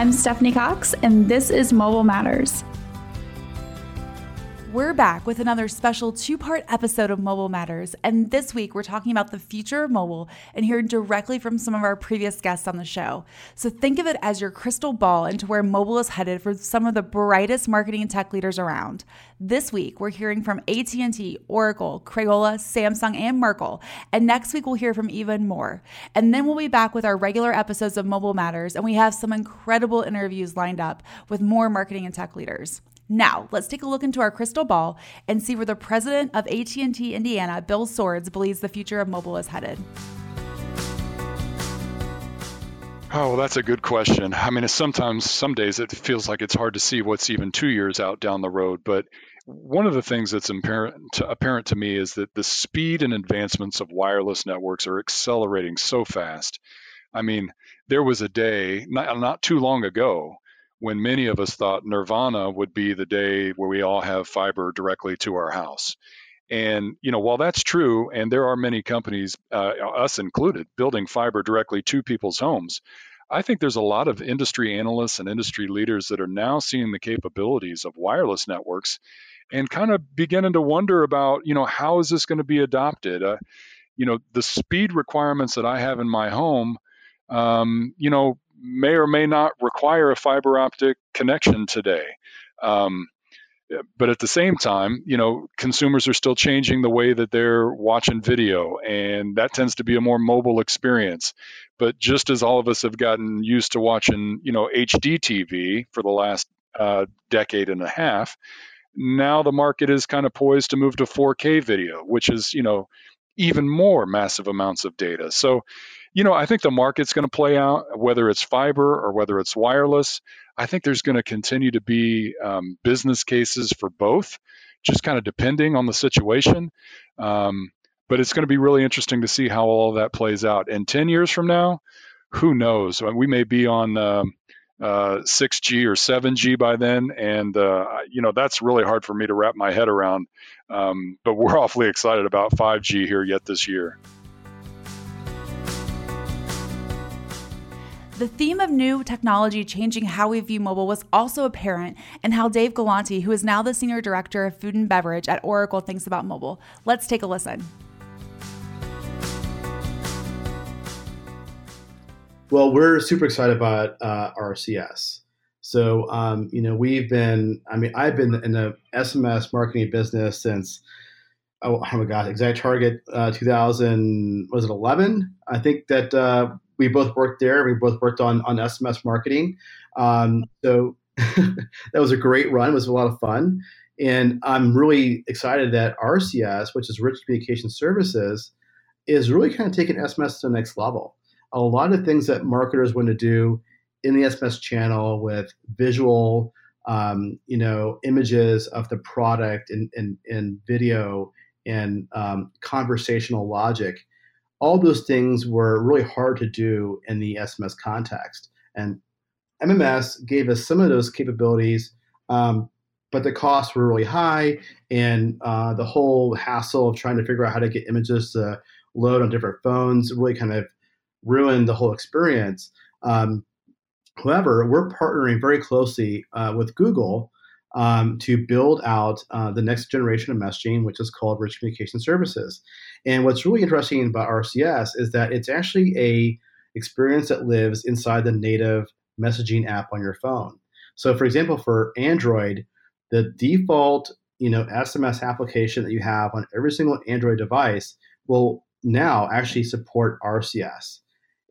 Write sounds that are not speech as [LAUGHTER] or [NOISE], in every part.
I'm Stephanie Cox, and this is Mobile Matters. We're back with another special two part episode of Mobile Matters. And this week, we're talking about the future of mobile and hearing directly from some of our previous guests on the show. So think of it as your crystal ball into where mobile is headed for some of the brightest marketing and tech leaders around. This week, we're hearing from AT&T, Oracle, Crayola, Samsung, and Merkle. And next week, we'll hear from even more. And then we'll be back with our regular episodes of Mobile Matters, and we have some incredible interviews lined up with more marketing and tech leaders. Now, let's take a look into our crystal ball and see where the president of AT&T Indiana, Bill Soards, believes the future of mobile is headed. Oh, well, that's a good question. I mean, sometimes, some days, it feels like it's hard to see what's even two years out down the road. But one of the things that's apparent to, apparent to me is that the speed and advancements of wireless networks are accelerating so fast. I mean, there was a day not, not too long ago when many of us thought nirvana would be the day where we all have fiber directly to our house. And you know, while that's true, and there are many companies, uh, us included, building fiber directly to people's homes, I think there's a lot of industry analysts and industry leaders that are now seeing the capabilities of wireless networks, and kind of beginning to wonder about, you know, how is this going to be adopted? Uh, you know, the speed requirements that I have in my home, um, you know, may or may not require a fiber optic connection today. Um, but at the same time, you know, consumers are still changing the way that they're watching video, and that tends to be a more mobile experience. But just as all of us have gotten used to watching, you know, HD TV for the last uh, decade and a half, now the market is kind of poised to move to 4K video, which is, you know, even more massive amounts of data. So, you know, I think the market's going to play out, whether it's fiber or whether it's wireless. I think there's going to continue to be um, business cases for both, just kind of depending on the situation. Um, but it's going to be really interesting to see how all of that plays out. And 10 years from now, who knows? We may be on um, uh, 6G or 7G by then. And, uh, you know, that's really hard for me to wrap my head around. Um, but we're [LAUGHS] awfully excited about 5G here yet this year. The theme of new technology changing how we view mobile was also apparent in how Dave Galanti, who is now the Senior Director of Food and Beverage at Oracle, thinks about mobile. Let's take a listen. Well, we're super excited about uh, RCS. So, um, you know, we've been, I mean, I've been in the SMS marketing business since, oh, oh my God, ExactTarget uh, 2000, was it 11? I think that uh, we both worked there. We both worked on on SMS marketing. Um, so [LAUGHS] that was a great run. It was a lot of fun, and I'm really excited that RCS, which is Rich Communication Services, is really kind of taking SMS to the next level. A lot of things that marketers want to do in the SMS channel with visual, um, you know, images of the product and, and, and video and um, conversational logic all those things were really hard to do in the SMS context. And MMS gave us some of those capabilities, um, but the costs were really high, and uh, the whole hassle of trying to figure out how to get images to load on different phones really kind of ruined the whole experience. Um, however, we're partnering very closely uh, with Google um, to build out uh, the next generation of messaging, which is called Rich Communication Services. And what's really interesting about RCS is that it's actually a experience that lives inside the native messaging app on your phone. So, for example, for Android, the default you know SMS application that you have on every single Android device will now actually support RCS.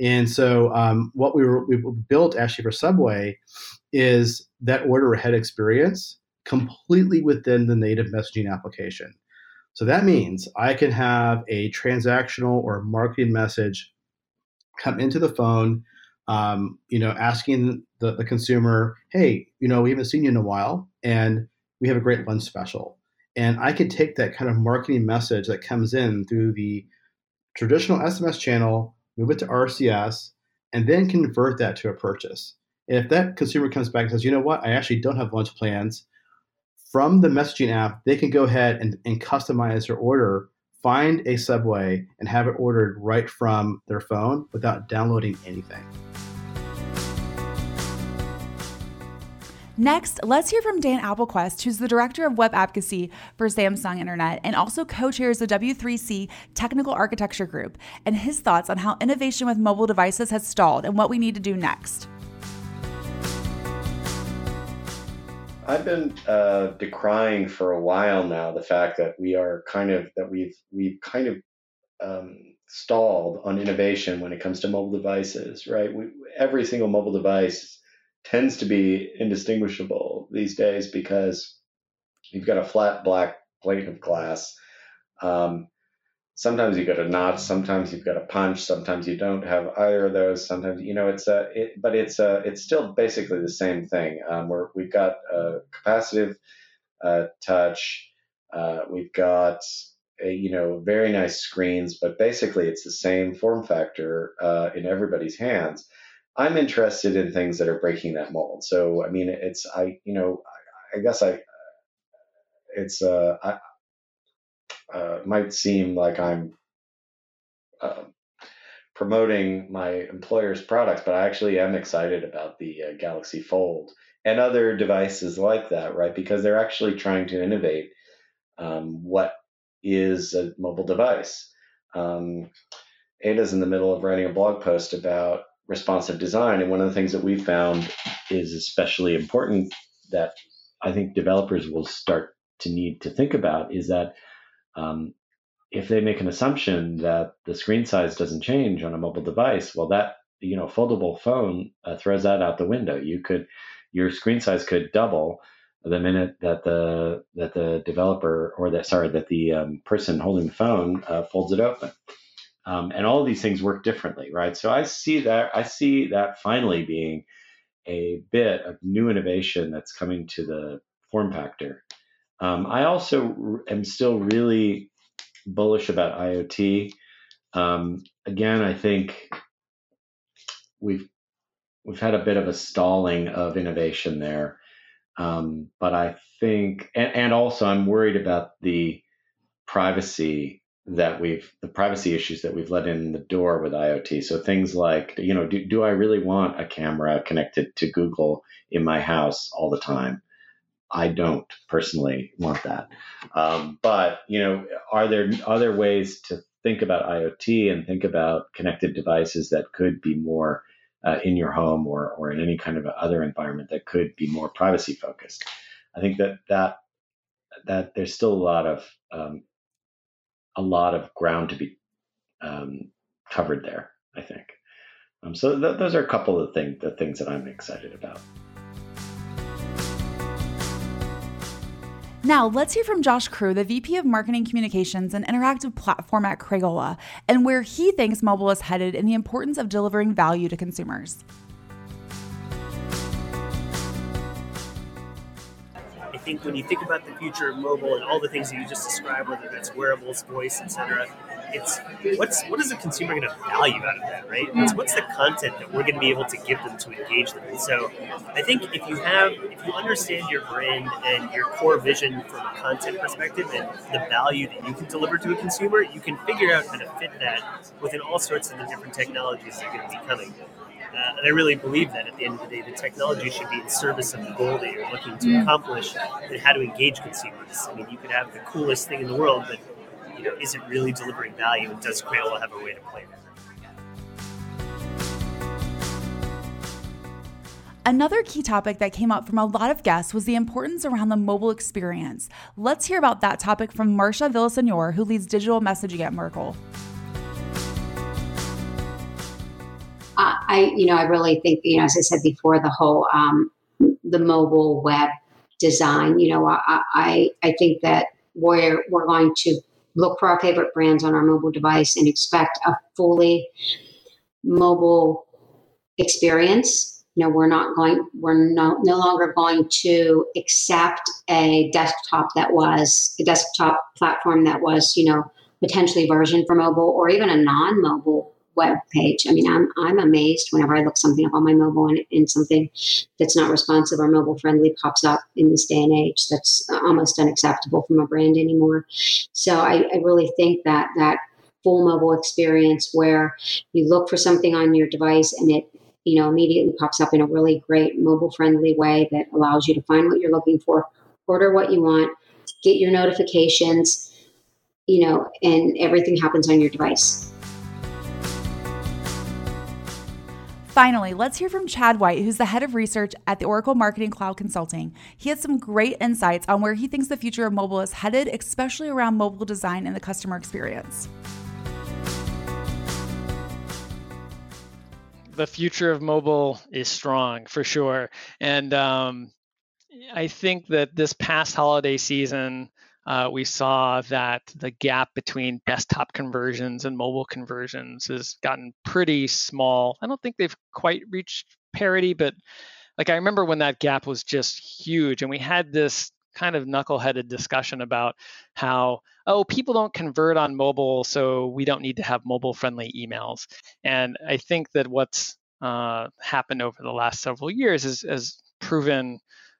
And so, um, what we were we built actually for Subway is that order ahead experience completely within the native messaging application. So that means I can have a transactional or marketing message come into the phone, um, you know, asking the, the consumer, hey, you know, we haven't seen you in a while and we have a great lunch special. And I can take that kind of marketing message that comes in through the traditional SMS channel, move it to RCS, and then convert that to a purchase. And if that consumer comes back and says, you know what, I actually don't have lunch plans, from the messaging app, they can go ahead and, and customize their order, find a Subway, and have it ordered right from their phone without downloading anything. Next, let's hear from Dan Appelquist, who's the director of web advocacy for Samsung Internet and also co chairs the W3C Technical Architecture Group, and his thoughts on how innovation with mobile devices has stalled and what we need to do next. I've been uh, decrying for a while now the fact that we are kind of that we've we've kind of um, stalled on innovation when it comes to mobile devices. Right, we, every single mobile device tends to be indistinguishable these days because you've got a flat black plate of glass. Um, sometimes you got a notch, sometimes you've got a punch, sometimes you don't have either of those. Sometimes you know it's a, it, but it's a, it's still basically the same thing. Um, where we've got a capacitive uh, touch, uh, we've got a, you know very nice screens, but basically it's the same form factor uh, in everybody's hands. I'm interested in things that are breaking that mold. So, I mean, it's, I, you know, I, I guess I, it's, uh, I, uh, might seem like I'm uh, promoting my employer's products, but I actually am excited about the uh, Galaxy Fold and other devices like that, right? Because they're actually trying to innovate um, what is a mobile device. Um, Ada's in the middle of writing a blog post about responsive design. And one of the things that we found is especially important that I think developers will start to need to think about is that um, if they make an assumption that the screen size doesn't change on a mobile device, well, that you know foldable phone uh, throws that out the window. You could your screen size could double the minute that the that the developer or that sorry that the um, person holding the phone uh, folds it open. Um, and all these things work differently, right? So I see that I see that finally being a bit of new innovation that's coming to the form factor. Um, I also am still really bullish about IoT. Um, again, I think we've we've had a bit of a stalling of innovation there, um, but I think, and, and also I'm worried about the privacy that we've the privacy issues that we've let in the door with IoT. So things like, you know, do, do I really want a camera connected to Google in my house all the time? I don't personally want that. Um, but you know, are there other ways to think about IoT and think about connected devices that could be more uh, in your home or or in any kind of other environment that could be more privacy focused? I think that that that there's still a lot of um, a lot of ground to be um, covered there. I think. Um, so th- those are a couple of the things the things that I'm excited about. Now, let's hear from Josh Crew, the VP of Marketing Communications and Interactive Platform at Crayola, and where he thinks mobile is headed and the importance of delivering value to consumers. Think when you think about the future of mobile and all the things that you just described, whether that's wearables, voice, etc., it's what's what is the consumer going to value out of that, right? It's what's the content that we're going to be able to give them to engage them. And so, I think if you have, if you understand your brand and your core vision from a content perspective and the value that you can deliver to a consumer, you can figure out how to fit that within all sorts of the different technologies that are going to be coming. Uh, and I really believe that at the end of the day, the technology should be in service of the goal that you're looking to accomplish and how to engage consumers. I mean, you could have the coolest thing in the world, but you know, is it really delivering value? And does Crayola have a way to play that? Another key topic that came up from a lot of guests was the importance around the mobile experience. Let's hear about that topic from Marcia Villasenor, who leads digital messaging at Merkle. I, you know, I really think, you know, as I said before, the whole um, the mobile web design. You know, I, I, I think that we're we're going to look for our favorite brands on our mobile device and expect a fully mobile experience. You know, we're not going, we're no, no longer going to accept a desktop that was a desktop platform that was, you know, potentially version for mobile or even a non-mobile web page. I mean, I'm I'm amazed whenever I look something up on my mobile and, and something that's not responsive or mobile friendly pops up in this day and age. That's almost unacceptable from a brand anymore. So I, I really think that that full mobile experience where you look for something on your device and it you know, immediately pops up in a really great mobile friendly way that allows you to find what you're looking for, order what you want, get your notifications, you know, and everything happens on your device. Finally, let's hear from Chad White, who's the head of research at the Oracle Marketing Cloud Consulting. He had some great insights on where he thinks the future of mobile is headed, especially around mobile design and the customer experience. The future of mobile is strong for sure. And um, I think that this past holiday season, uh, we saw that the gap between desktop conversions and mobile conversions has gotten pretty small. I don't think they've quite reached parity, but like I remember when that gap was just huge, and we had this kind of knuckleheaded discussion about how oh people don't convert on mobile so we don't need to have mobile friendly emails and i think that what's uh, happened over the last several years is, has proven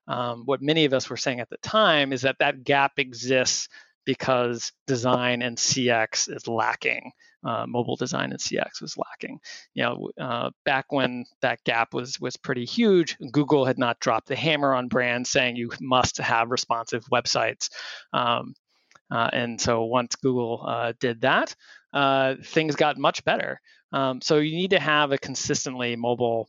um, what many of us were saying at the time is that that gap exists because design and CX is lacking. Uh, mobile design and CX was lacking. You know, uh, back when that gap was was pretty huge, Google had not dropped the hammer on brands saying you must have responsive websites. Um, uh, and so once Google uh, did that, uh, things got much better. Um, so you need to have a consistently mobile,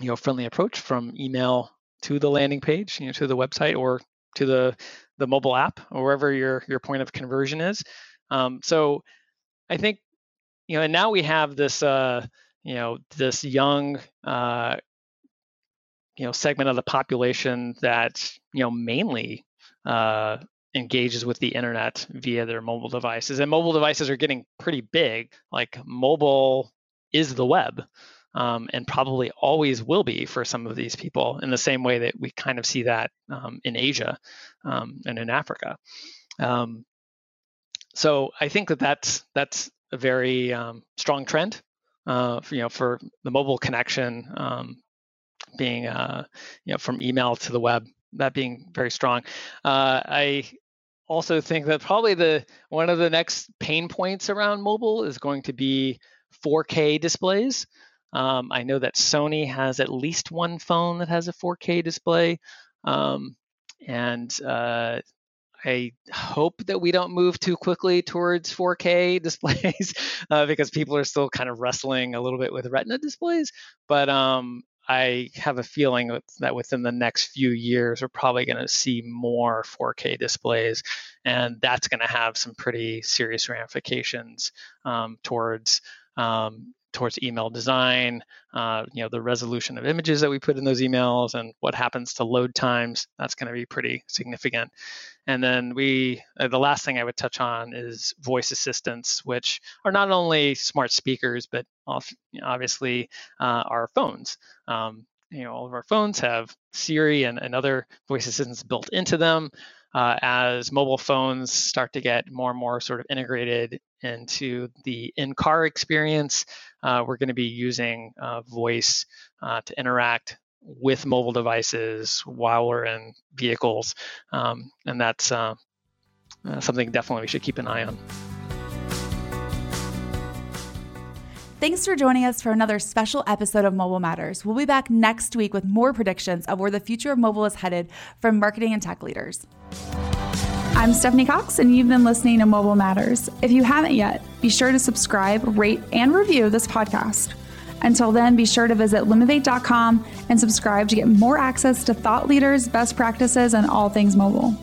you know, friendly approach from email to the landing page, you know, to the website or to the the mobile app or wherever your your point of conversion is. Um, so I think you know, and now we have this uh, you know this young uh, you know segment of the population that you know mainly uh, engages with the internet via their mobile devices, and mobile devices are getting pretty big. Like mobile is the web um, and probably always will be for some of these people in the same way that we kind of see that um, in Asia um, and in Africa. Um, so I think that that's that's a very um, strong trend, uh, for, you know, for the mobile connection um, being, uh, you know, from email to the web, that being very strong. Uh, I also think that probably the one of the next pain points around mobile is going to be 4K displays. Um, I know that Sony has at least one phone that has a 4K display. Um, and uh, I hope that we don't move too quickly towards 4K [LAUGHS] displays uh, because people are still kind of wrestling a little bit with Retina displays. But um, I have a feeling that within the next few years, we're probably going to see more 4K displays, and that's going to have some pretty serious ramifications um, towards um, towards email design, uh, you know, the resolution of images that we put in those emails and what happens to load times. That's going to be pretty significant. And then we, uh, the last thing I would touch on is voice assistants, which are not only smart speakers, but obviously uh, our phones. Um, you know, all of our phones have Siri and, and other voice assistants built into them uh, as mobile phones start to get more and more sort of integrated into the in-car experience, uh, we're going to be using uh, voice uh, to interact with mobile devices while we're in vehicles, um, and that's uh, uh, something definitely we should keep an eye on. Thanks for joining us for another special episode of Mobile Matters. We'll be back next week with more predictions of where the future of mobile is headed from marketing and tech leaders. I'm Stephanie Cox, and you've been listening to Mobile Matters. If you haven't yet, be sure to subscribe, rate, and review this podcast. Until then, be sure to visit limivate.com and subscribe to get more access to thought leaders, best practices, and all things mobile.